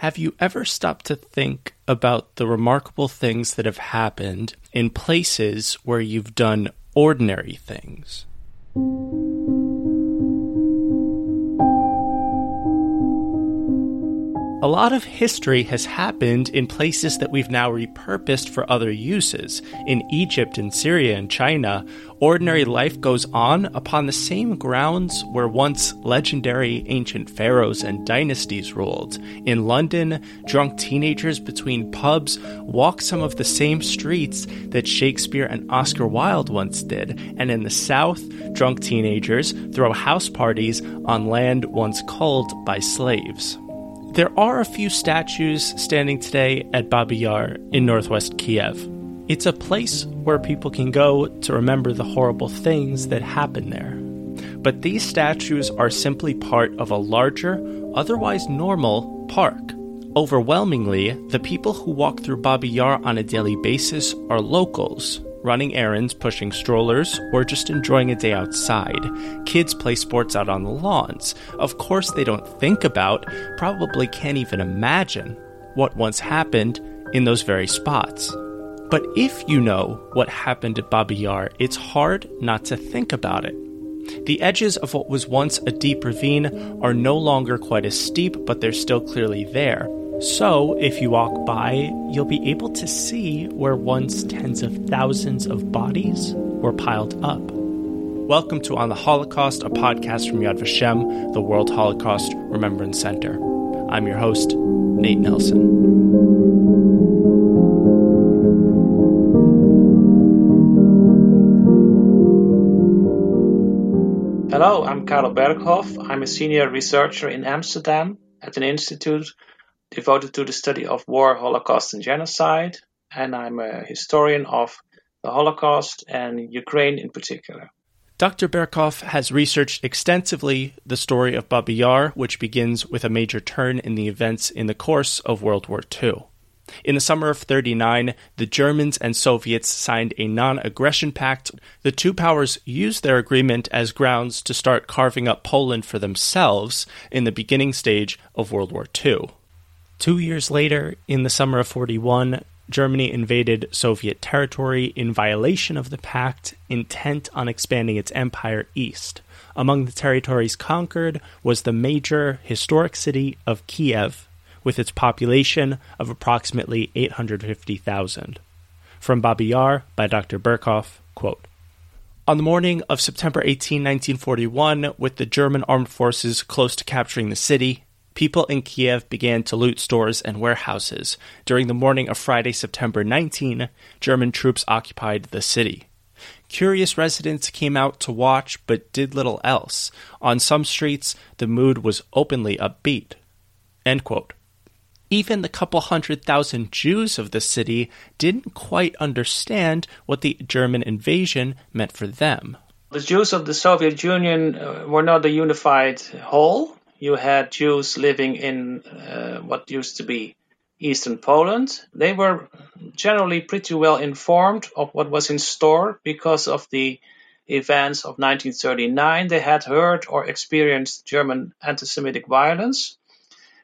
Have you ever stopped to think about the remarkable things that have happened in places where you've done ordinary things? A lot of history has happened in places that we've now repurposed for other uses. In Egypt and Syria and China, ordinary life goes on upon the same grounds where once legendary ancient pharaohs and dynasties ruled. In London, drunk teenagers between pubs walk some of the same streets that Shakespeare and Oscar Wilde once did. And in the South, drunk teenagers throw house parties on land once culled by slaves. There are a few statues standing today at Babi Yar in northwest Kiev. It's a place where people can go to remember the horrible things that happened there. But these statues are simply part of a larger, otherwise normal park. Overwhelmingly, the people who walk through Babi Yar on a daily basis are locals, running errands, pushing strollers, or just enjoying a day outside. Kids play sports out on the lawns. Of course, they don't think about, probably can't even imagine, what once happened in those very spots. But if you know what happened at Babi Yar, it's hard not to think about it. The edges of what was once a deep ravine are no longer quite as steep, but they're still clearly there. So, if you walk by, you'll be able to see where once tens of thousands of bodies were piled up. Welcome to On the Holocaust, a podcast from Yad Vashem, the World Holocaust Remembrance Center. I'm your host, Nate Nelson. Hello, I'm Karel Berkhoff. I'm a senior researcher in Amsterdam at an institute devoted to the study of war, Holocaust, and genocide, and I'm a historian of the Holocaust and Ukraine in particular. Dr. Berkhoff has researched extensively the story of Babi Yar, which begins with a major turn in the events in the course of World War II. In the summer of 39, the Germans and Soviets signed a non aggression pact. The two powers used their agreement as grounds to start carving up Poland for themselves in the beginning stage of World War II. Two years later, in the summer of 41, Germany invaded Soviet territory in violation of the pact, intent on expanding its empire east. Among the territories conquered was the major historic city of Kiev, with its population of approximately 850,000. From Babi Yar by Dr. Berkhoff, quote, on the morning of September 18, 1941, with the German armed forces close to capturing the city, people in Kiev began to loot stores and warehouses. During the morning of Friday, September 19, German troops occupied the city. Curious residents came out to watch but did little else. On some streets, the mood was openly upbeat. Even the couple hundred thousand Jews of the city didn't quite understand what the German invasion meant for them. The Jews of the Soviet Union uh, were not a unified whole you had Jews living in uh, what used to be eastern Poland. They were generally pretty well informed of what was in store because of the events of 1939. They had heard or experienced German anti Semitic violence.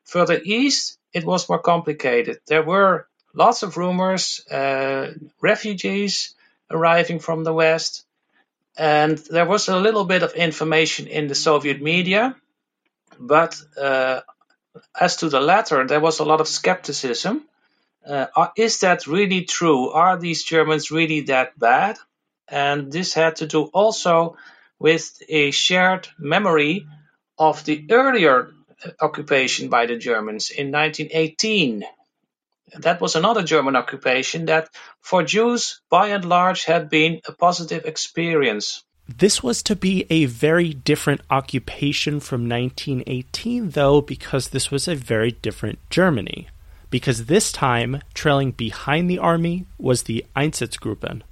Further east, it was more complicated. There were lots of rumors, uh, refugees arriving from the West, and there was a little bit of information in the Soviet media but uh, as to the latter, there was a lot of skepticism. Uh, is that really true? Are these Germans really that bad? And this had to do also with a shared memory of the earlier occupation by the Germans in 1918. That was another German occupation that, for Jews, by and large, had been a positive experience. This was to be a very different occupation from 1918, though, because this was a very different Germany. Because this time, trailing behind the army was the Einsatzgruppen.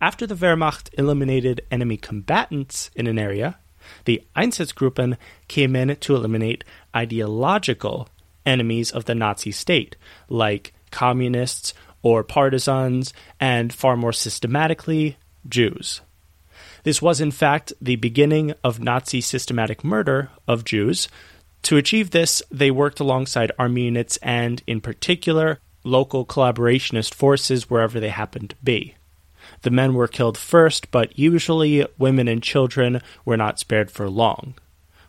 After the Wehrmacht eliminated enemy combatants in an area, the Einsatzgruppen came in to eliminate ideological enemies of the Nazi state, like communists or partisans, and far more systematically, Jews. This was, in fact, the beginning of Nazi systematic murder of Jews. To achieve this, they worked alongside army units and, in particular, local collaborationist forces wherever they happened to be. The men were killed first, but usually women and children were not spared for long.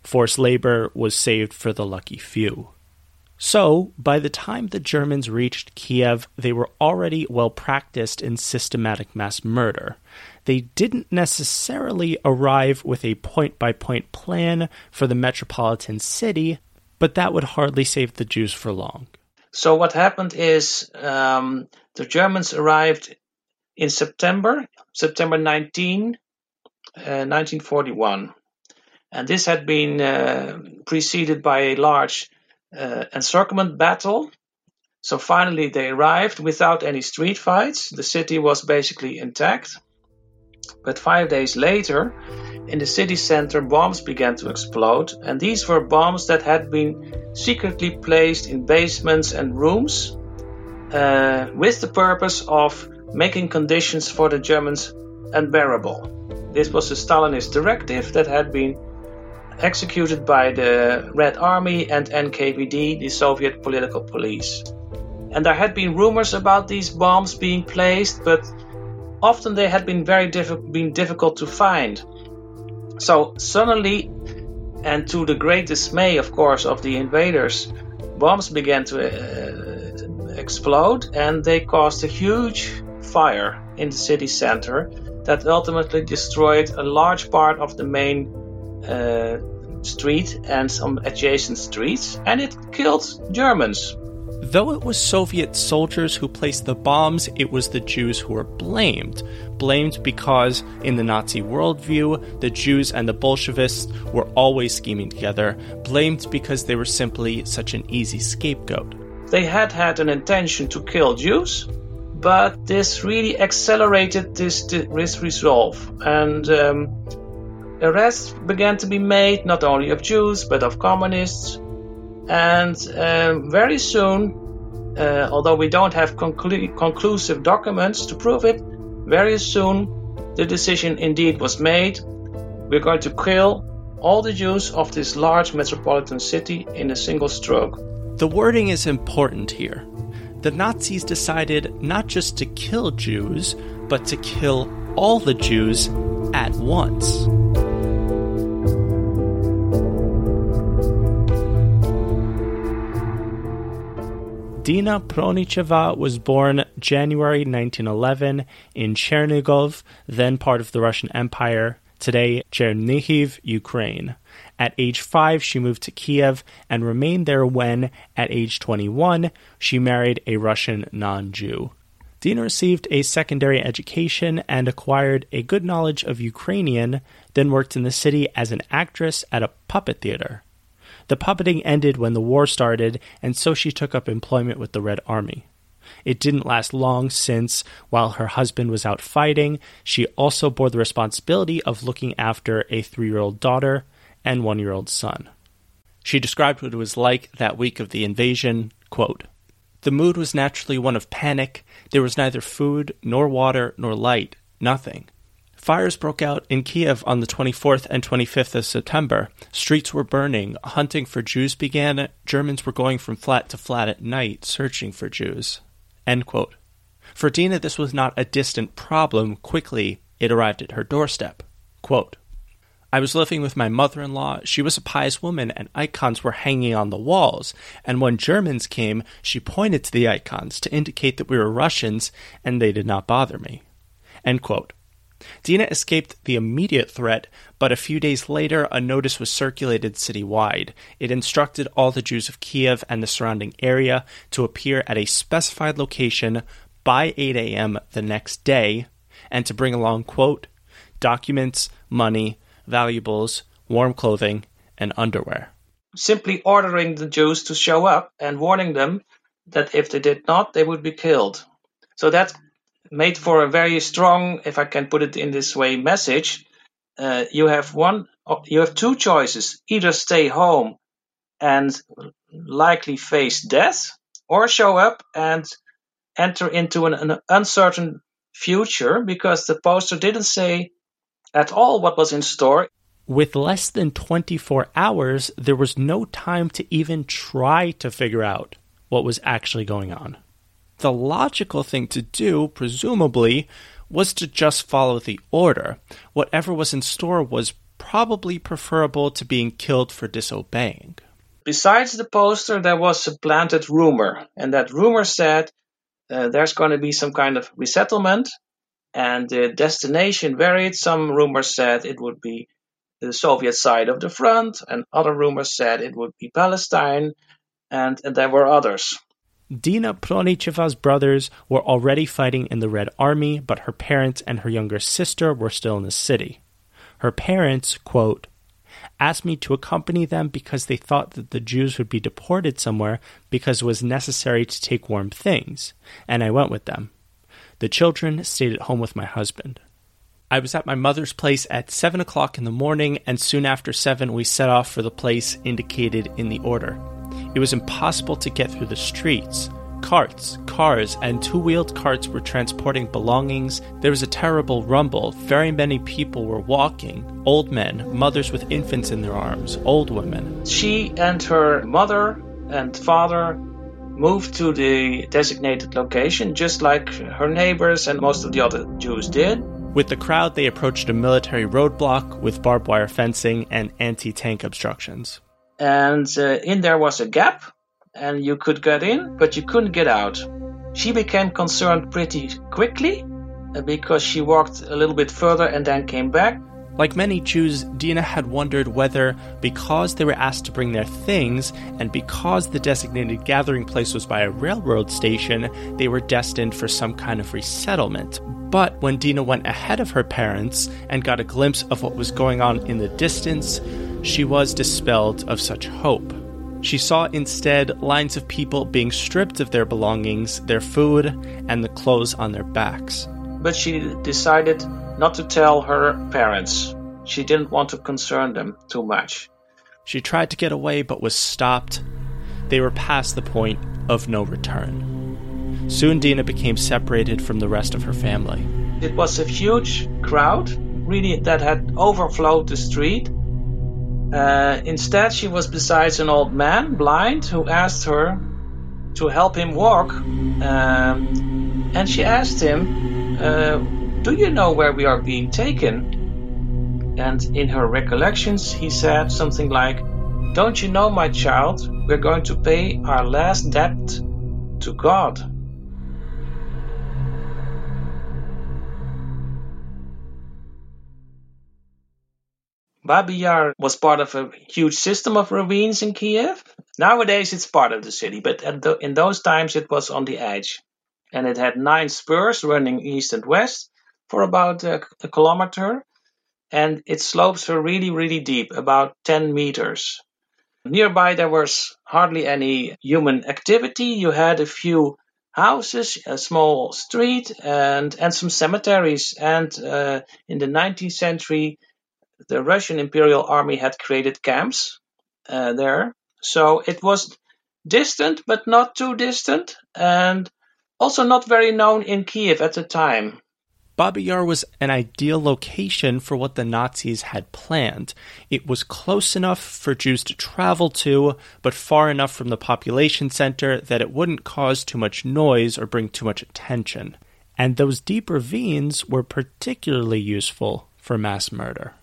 Forced labor was saved for the lucky few. So, by the time the Germans reached Kiev, they were already well practiced in systematic mass murder. They didn't necessarily arrive with a point by point plan for the metropolitan city, but that would hardly save the Jews for long. So, what happened is um, the Germans arrived in September, September 19, uh, 1941. And this had been uh, preceded by a large uh, encirclement battle. So finally, they arrived without any street fights. The city was basically intact. But five days later, in the city center, bombs began to explode, and these were bombs that had been secretly placed in basements and rooms uh, with the purpose of making conditions for the Germans unbearable. This was a Stalinist directive that had been executed by the Red Army and NKVD, the Soviet political police. And there had been rumors about these bombs being placed, but often they had been very diffi- been difficult to find. So suddenly, and to the great dismay, of course, of the invaders, bombs began to uh, explode, and they caused a huge fire in the city center that ultimately destroyed a large part of the main uh, street and some adjacent streets, and it killed Germans. Though it was Soviet soldiers who placed the bombs, it was the Jews who were blamed. Blamed because, in the Nazi worldview, the Jews and the Bolsheviks were always scheming together. Blamed because they were simply such an easy scapegoat. They had had an intention to kill Jews, but this really accelerated this, this resolve. And um, Arrests began to be made not only of Jews but of communists, and uh, very soon, uh, although we don't have conclu- conclusive documents to prove it, very soon the decision indeed was made. We're going to kill all the Jews of this large metropolitan city in a single stroke. The wording is important here. The Nazis decided not just to kill Jews, but to kill all the Jews at once. Dina Pronicheva was born January 1911 in Chernigov, then part of the Russian Empire, today Chernihiv, Ukraine. At age 5, she moved to Kiev and remained there when, at age 21, she married a Russian non Jew. Dina received a secondary education and acquired a good knowledge of Ukrainian, then worked in the city as an actress at a puppet theater. The puppeting ended when the war started, and so she took up employment with the Red Army. It didn't last long since, while her husband was out fighting, she also bore the responsibility of looking after a three year old daughter and one year old son. She described what it was like that week of the invasion. Quote, the mood was naturally one of panic. There was neither food, nor water, nor light, nothing. Fires broke out in Kiev on the 24th and 25th of September. Streets were burning. Hunting for Jews began. Germans were going from flat to flat at night, searching for Jews. For Dina, this was not a distant problem. Quickly, it arrived at her doorstep. Quote, I was living with my mother in law. She was a pious woman, and icons were hanging on the walls. And when Germans came, she pointed to the icons to indicate that we were Russians, and they did not bother me. End quote. Dina escaped the immediate threat, but a few days later, a notice was circulated citywide. It instructed all the Jews of Kiev and the surrounding area to appear at a specified location by 8 a.m. the next day and to bring along, quote, documents, money, valuables, warm clothing, and underwear. Simply ordering the Jews to show up and warning them that if they did not, they would be killed. So that made for a very strong, if I can put it in this way, message. Uh, you have one, you have two choices: either stay home and likely face death, or show up and enter into an, an uncertain future. Because the poster didn't say at all what was in store. With less than 24 hours, there was no time to even try to figure out what was actually going on. The logical thing to do, presumably, was to just follow the order. Whatever was in store was probably preferable to being killed for disobeying. Besides the poster, there was a planted rumor, and that rumor said uh, there's going to be some kind of resettlement, and the destination varied. Some rumors said it would be the Soviet side of the front, and other rumors said it would be Palestine, and, and there were others. Dina Pronicheva's brothers were already fighting in the Red Army, but her parents and her younger sister were still in the city. Her parents, quote, asked me to accompany them because they thought that the Jews would be deported somewhere because it was necessary to take warm things, and I went with them. The children stayed at home with my husband. I was at my mother's place at 7 o'clock in the morning, and soon after 7 we set off for the place indicated in the order. It was impossible to get through the streets. Carts, cars, and two wheeled carts were transporting belongings. There was a terrible rumble. Very many people were walking old men, mothers with infants in their arms, old women. She and her mother and father moved to the designated location, just like her neighbors and most of the other Jews did. With the crowd, they approached a military roadblock with barbed wire fencing and anti tank obstructions. And uh, in there was a gap and you could get in, but you couldn't get out. She became concerned pretty quickly uh, because she walked a little bit further and then came back. Like many Jews, Dina had wondered whether, because they were asked to bring their things, and because the designated gathering place was by a railroad station, they were destined for some kind of resettlement. But when Dina went ahead of her parents and got a glimpse of what was going on in the distance, she was dispelled of such hope. She saw instead lines of people being stripped of their belongings, their food, and the clothes on their backs. But she decided not to tell her parents. She didn't want to concern them too much. She tried to get away but was stopped. They were past the point of no return. Soon Dina became separated from the rest of her family. It was a huge crowd, really, that had overflowed the street uh, instead, she was beside an old man, blind, who asked her to help him walk. Um, and she asked him, uh, Do you know where we are being taken? And in her recollections, he said something like, Don't you know, my child, we're going to pay our last debt to God. Babi Yar was part of a huge system of ravines in Kiev. Nowadays it's part of the city, but the, in those times it was on the edge. And it had nine spurs running east and west for about a, a kilometer. And its slopes were really, really deep, about 10 meters. Nearby there was hardly any human activity. You had a few houses, a small street, and, and some cemeteries. And uh, in the 19th century, the Russian Imperial Army had created camps uh, there. So it was distant, but not too distant, and also not very known in Kiev at the time. Babi Yar was an ideal location for what the Nazis had planned. It was close enough for Jews to travel to, but far enough from the population center that it wouldn't cause too much noise or bring too much attention. And those deep ravines were particularly useful for mass murder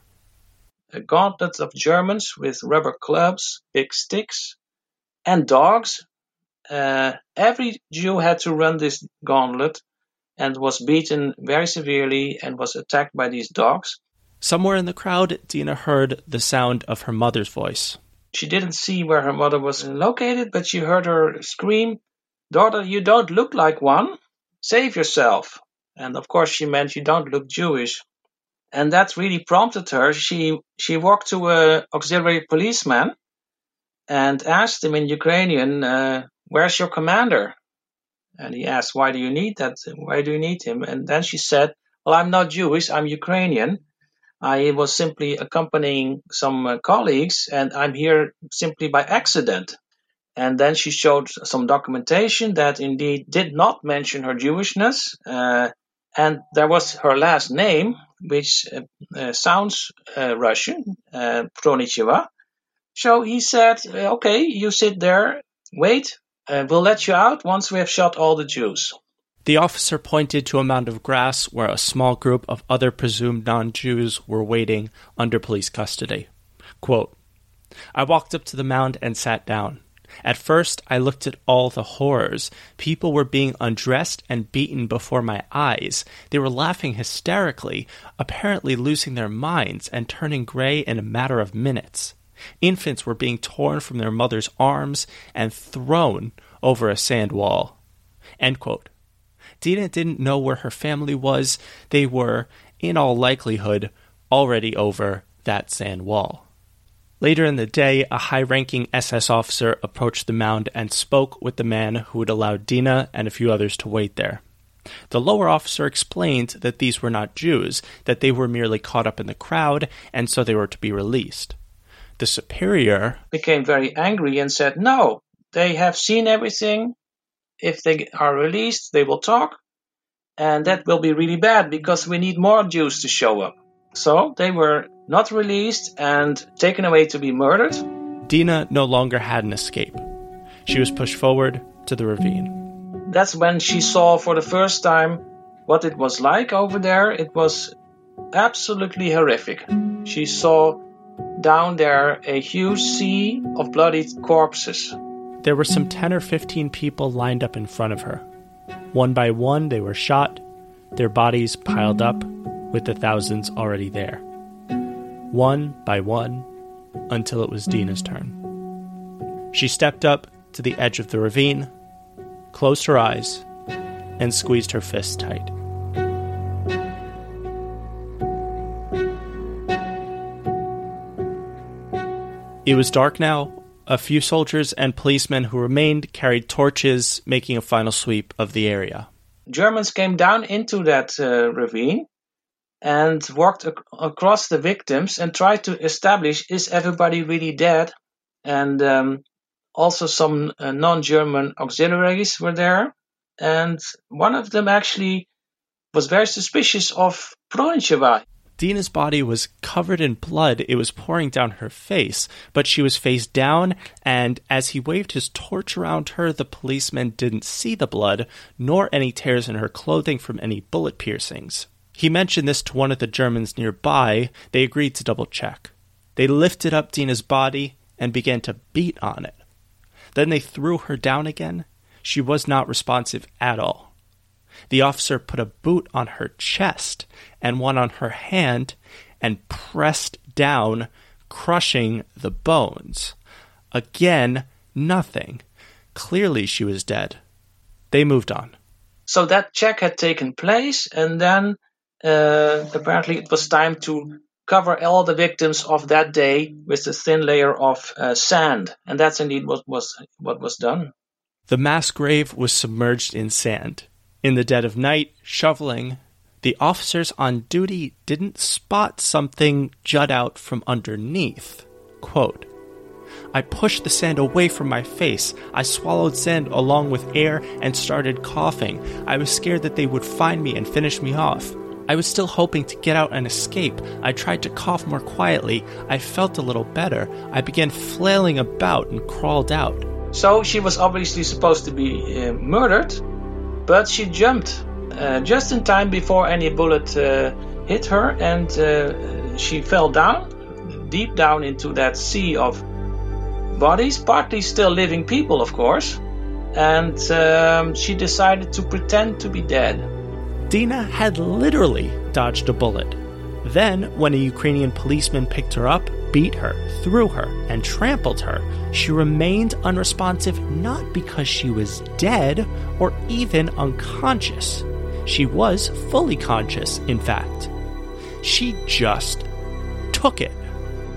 a gauntlet of Germans with rubber clubs, big sticks, and dogs. Uh, every Jew had to run this gauntlet and was beaten very severely and was attacked by these dogs. Somewhere in the crowd, Dina heard the sound of her mother's voice. She didn't see where her mother was located, but she heard her scream, Daughter, you don't look like one. Save yourself. And of course, she meant you don't look Jewish and that really prompted her. She she walked to a auxiliary policeman and asked him in Ukrainian, uh, "Where's your commander?" And he asked, "Why do you need that? Why do you need him?" And then she said, "Well, I'm not Jewish. I'm Ukrainian. I was simply accompanying some uh, colleagues, and I'm here simply by accident." And then she showed some documentation that indeed did not mention her Jewishness. Uh, and there was her last name, which uh, uh, sounds uh, Russian, uh. So he said, okay, you sit there, wait, uh, we'll let you out once we have shot all the Jews. The officer pointed to a mound of grass where a small group of other presumed non Jews were waiting under police custody. Quote, I walked up to the mound and sat down. At first, I looked at all the horrors. People were being undressed and beaten before my eyes. They were laughing hysterically, apparently losing their minds and turning gray in a matter of minutes. Infants were being torn from their mothers' arms and thrown over a sand wall. End quote. Dina didn't know where her family was. They were, in all likelihood, already over that sand wall. Later in the day, a high ranking SS officer approached the mound and spoke with the man who had allowed Dina and a few others to wait there. The lower officer explained that these were not Jews, that they were merely caught up in the crowd, and so they were to be released. The superior became very angry and said, No, they have seen everything if they are released, they will talk, and that will be really bad because we need more Jews to show up. So they were not released and taken away to be murdered. Dina no longer had an escape. She was pushed forward to the ravine. That's when she saw for the first time what it was like over there. It was absolutely horrific. She saw down there a huge sea of bloody corpses there were some 10 or 15 people lined up in front of her. One by one, they were shot, their bodies piled up with the thousands already there. One by one, until it was Dina's turn. She stepped up to the edge of the ravine, closed her eyes, and squeezed her fists tight. It was dark now, a few soldiers and policemen who remained carried torches, making a final sweep of the area. Germans came down into that uh, ravine and walked ac- across the victims and tried to establish is everybody really dead? And um, also, some uh, non German auxiliaries were there. And one of them actually was very suspicious of Pronicheva. Dina's body was covered in blood. It was pouring down her face, but she was face down, and as he waved his torch around her, the policeman didn't see the blood, nor any tears in her clothing from any bullet piercings. He mentioned this to one of the Germans nearby. They agreed to double check. They lifted up Dina's body and began to beat on it. Then they threw her down again. She was not responsive at all. The officer put a boot on her chest and one on her hand and pressed down, crushing the bones. Again, nothing. Clearly, she was dead. They moved on. So that check had taken place, and then uh, apparently it was time to cover all the victims of that day with a thin layer of uh, sand, and that's indeed what was what was done. The mass grave was submerged in sand. In the dead of night, shoveling, the officers on duty didn't spot something jut out from underneath. Quote, I pushed the sand away from my face. I swallowed sand along with air and started coughing. I was scared that they would find me and finish me off. I was still hoping to get out and escape. I tried to cough more quietly. I felt a little better. I began flailing about and crawled out. So she was obviously supposed to be uh, murdered, but she jumped uh, just in time before any bullet uh, hit her, and uh, she fell down, deep down into that sea of bodies, partly still living people, of course. And um, she decided to pretend to be dead. Dina had literally dodged a bullet. Then, when a Ukrainian policeman picked her up, beat her, threw her, and trampled her, she remained unresponsive not because she was dead or even unconscious. She was fully conscious, in fact. She just took it.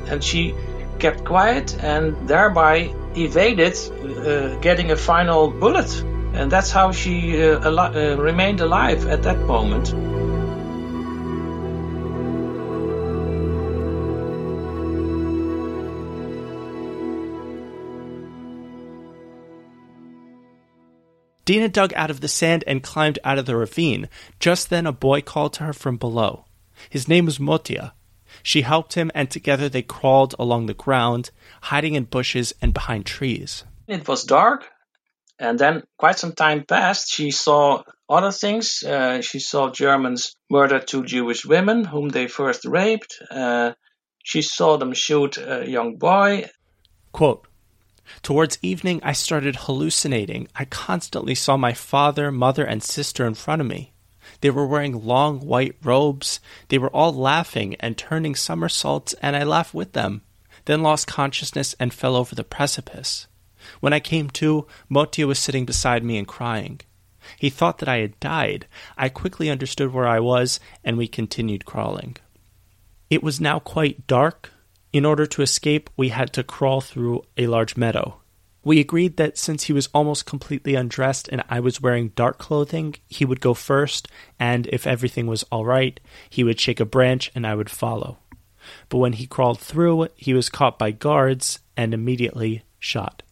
And she kept quiet and thereby evaded uh, getting a final bullet. And that's how she uh, al- uh, remained alive at that moment. Dina dug out of the sand and climbed out of the ravine. Just then, a boy called to her from below. His name was Motia. She helped him, and together they crawled along the ground, hiding in bushes and behind trees. It was dark, and then quite some time passed. She saw other things. Uh, she saw Germans murder two Jewish women whom they first raped. Uh, she saw them shoot a young boy. Quote, Towards evening, I started hallucinating. I constantly saw my father, mother, and sister in front of me. They were wearing long white robes. They were all laughing and turning somersaults, and I laughed with them, then lost consciousness and fell over the precipice. When I came to, Motia was sitting beside me and crying. He thought that I had died. I quickly understood where I was, and we continued crawling. It was now quite dark. In order to escape, we had to crawl through a large meadow. We agreed that since he was almost completely undressed and I was wearing dark clothing, he would go first, and if everything was all right, he would shake a branch and I would follow. But when he crawled through, he was caught by guards and immediately shot.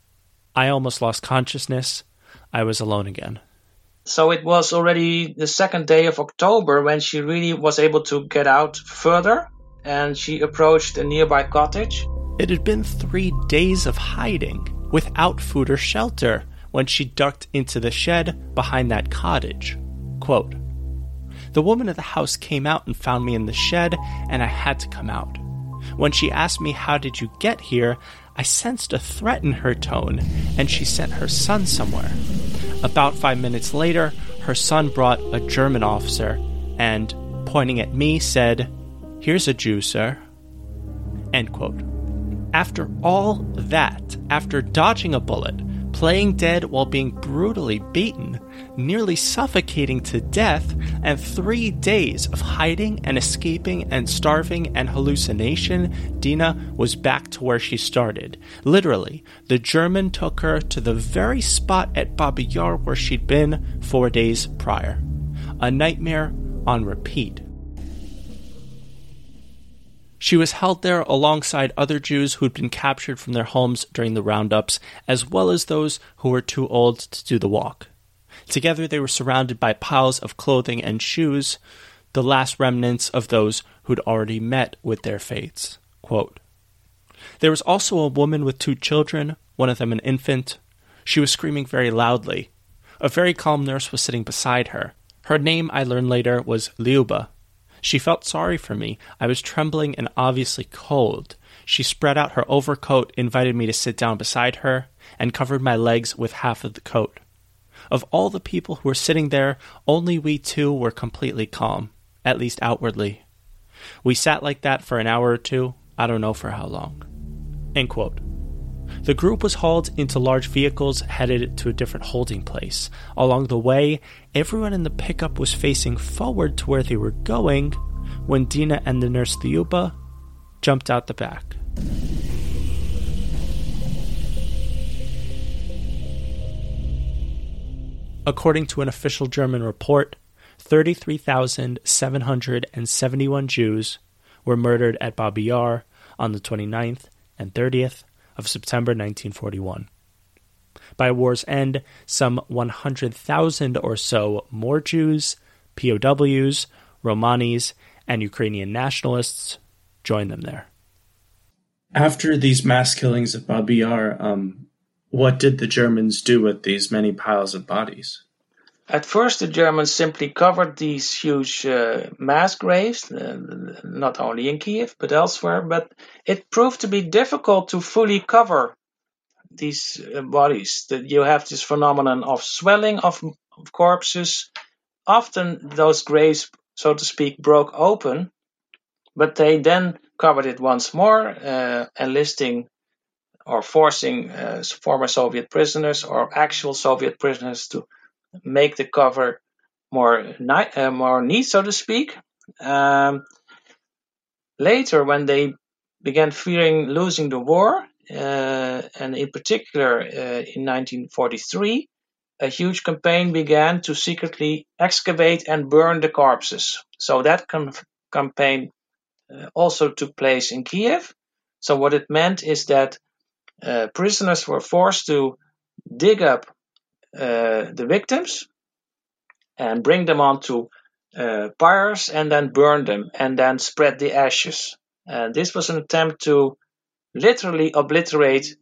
I almost lost consciousness. I was alone again. So it was already the second day of October when she really was able to get out further and she approached a nearby cottage. It had been three days of hiding without food or shelter when she ducked into the shed behind that cottage. Quote, the woman of the house came out and found me in the shed, and I had to come out. When she asked me, How did you get here? I sensed a threat in her tone, and she sent her son somewhere. About five minutes later, her son brought a German officer and, pointing at me, said, Here's a Jew, sir. End quote. After all that, after dodging a bullet, playing dead while being brutally beaten, nearly suffocating to death, and three days of hiding and escaping and starving and hallucination, Dina was back to where she started. Literally, the German took her to the very spot at Babi Yar where she'd been four days prior. A nightmare on repeat. She was held there alongside other Jews who'd been captured from their homes during the roundups, as well as those who were too old to do the walk. Together they were surrounded by piles of clothing and shoes, the last remnants of those who'd already met with their fates. Quote, there was also a woman with two children, one of them an infant. She was screaming very loudly. A very calm nurse was sitting beside her. Her name, I learned later, was Liuba. She felt sorry for me. I was trembling and obviously cold. She spread out her overcoat, invited me to sit down beside her, and covered my legs with half of the coat. Of all the people who were sitting there, only we two were completely calm, at least outwardly. We sat like that for an hour or two, I don't know for how long. End quote. The group was hauled into large vehicles headed to a different holding place. Along the way, everyone in the pickup was facing forward to where they were going when Dina and the nurse Liuba jumped out the back. According to an official German report, 33,771 Jews were murdered at Babi Yar on the 29th and 30th of September 1941. By war's end, some 100,000 or so more Jews, POWs, Romanis, and Ukrainian nationalists joined them there. After these mass killings of Babi Yar, um, what did the Germans do with these many piles of bodies? At first, the Germans simply covered these huge uh, mass graves, uh, not only in Kiev but elsewhere. But it proved to be difficult to fully cover these uh, bodies. That you have this phenomenon of swelling of, of corpses. Often, those graves, so to speak, broke open, but they then covered it once more, uh, enlisting or forcing uh, former Soviet prisoners or actual Soviet prisoners to make the cover more ni- uh, more neat, so to speak. Um, later, when they began fearing losing the war, uh, and in particular uh, in 1943, a huge campaign began to secretly excavate and burn the corpses. So that com- campaign uh, also took place in Kiev. So what it meant is that uh, prisoners were forced to dig up the victims and bring them onto uh, pyres and then burn them and then spread the ashes. And this was an attempt to literally obliterate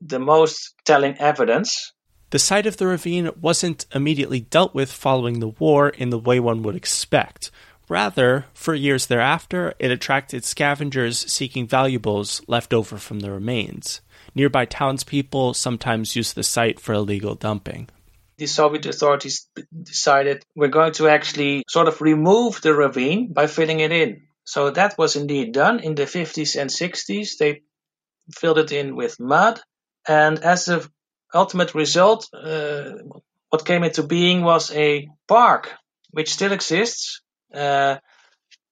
the most telling evidence. The site of the ravine wasn't immediately dealt with following the war in the way one would expect. Rather, for years thereafter, it attracted scavengers seeking valuables left over from the remains. Nearby townspeople sometimes used the site for illegal dumping. The Soviet authorities decided we're going to actually sort of remove the ravine by filling it in. So that was indeed done in the 50s and 60s. They filled it in with mud, and as the ultimate result, uh, what came into being was a park, which still exists. Uh,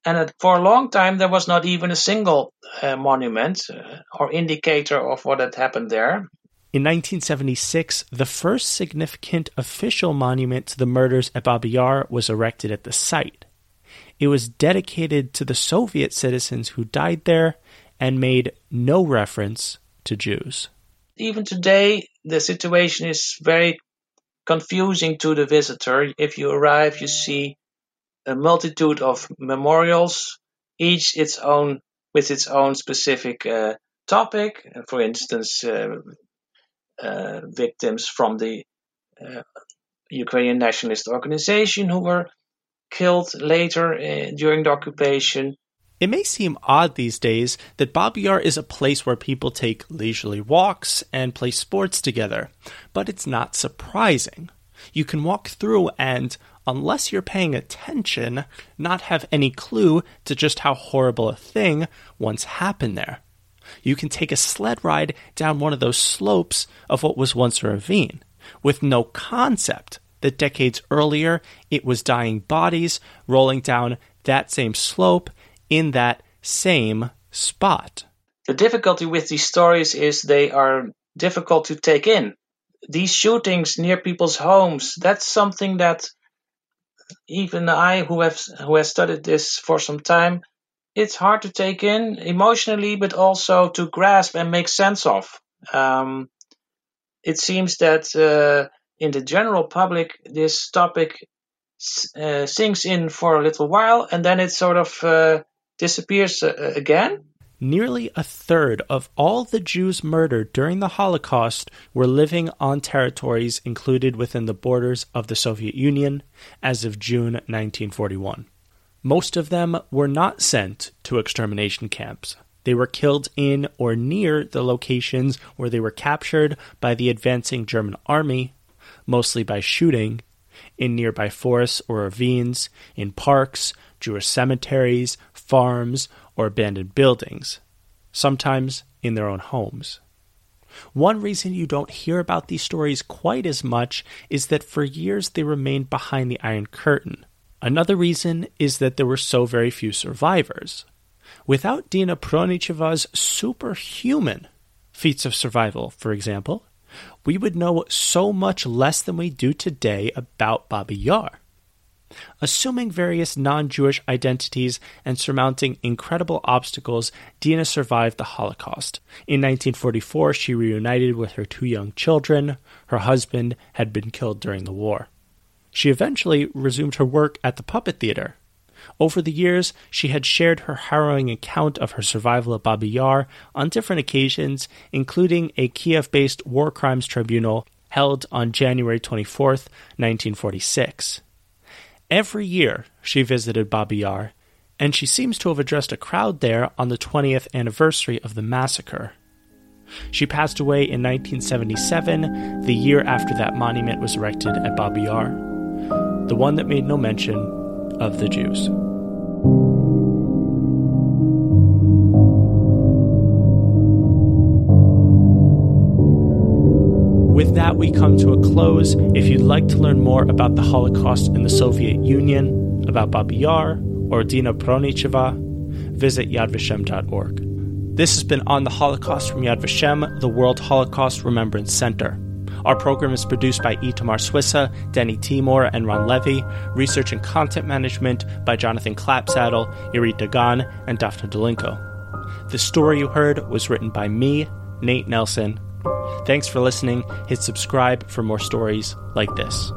and for a long time, there was not even a single uh, monument uh, or indicator of what had happened there. In 1976, the first significant official monument to the murders at Babi Yar was erected at the site. It was dedicated to the Soviet citizens who died there and made no reference to Jews. Even today, the situation is very confusing to the visitor. If you arrive, you see a multitude of memorials, each its own with its own specific uh, topic. For instance, uh, uh, victims from the uh, Ukrainian nationalist organization who were killed later during the occupation. It may seem odd these days that Babi Yar is a place where people take leisurely walks and play sports together, but it's not surprising. You can walk through and, unless you're paying attention, not have any clue to just how horrible a thing once happened there. You can take a sled ride down one of those slopes of what was once a ravine, with no concept that decades earlier it was dying bodies rolling down that same slope in that same spot. The difficulty with these stories is they are difficult to take in. These shootings near people's homes, that's something that even I, who have who has studied this for some time, it's hard to take in emotionally, but also to grasp and make sense of. Um, it seems that uh, in the general public, this topic uh, sinks in for a little while and then it sort of uh, disappears uh, again. Nearly a third of all the Jews murdered during the Holocaust were living on territories included within the borders of the Soviet Union as of June 1941. Most of them were not sent to extermination camps. They were killed in or near the locations where they were captured by the advancing German army, mostly by shooting, in nearby forests or ravines, in parks, Jewish cemeteries, farms, or abandoned buildings, sometimes in their own homes. One reason you don't hear about these stories quite as much is that for years they remained behind the Iron Curtain. Another reason is that there were so very few survivors. Without Dina Pronicheva's superhuman feats of survival, for example, we would know so much less than we do today about Babi Yar. Assuming various non Jewish identities and surmounting incredible obstacles, Dina survived the Holocaust. In 1944, she reunited with her two young children. Her husband had been killed during the war. She eventually resumed her work at the puppet theater. Over the years, she had shared her harrowing account of her survival at Babi Yar on different occasions, including a Kiev based war crimes tribunal held on January 24, 1946. Every year, she visited Babi Yar, and she seems to have addressed a crowd there on the 20th anniversary of the massacre. She passed away in 1977, the year after that monument was erected at Babi Yar, the one that made no mention of the Jews. We come to a close. If you'd like to learn more about the Holocaust in the Soviet Union, about Babi Yar, or Dina Pronicheva, visit yadvashem.org. This has been On the Holocaust from Yad Vashem, the World Holocaust Remembrance Center. Our program is produced by Itamar Swissa, Denny Timor, and Ron Levy. Research and content management by Jonathan Clapsaddle, Irit Dagan, and Daphne Dolinko. The story you heard was written by me, Nate Nelson. Thanks for listening. Hit subscribe for more stories like this.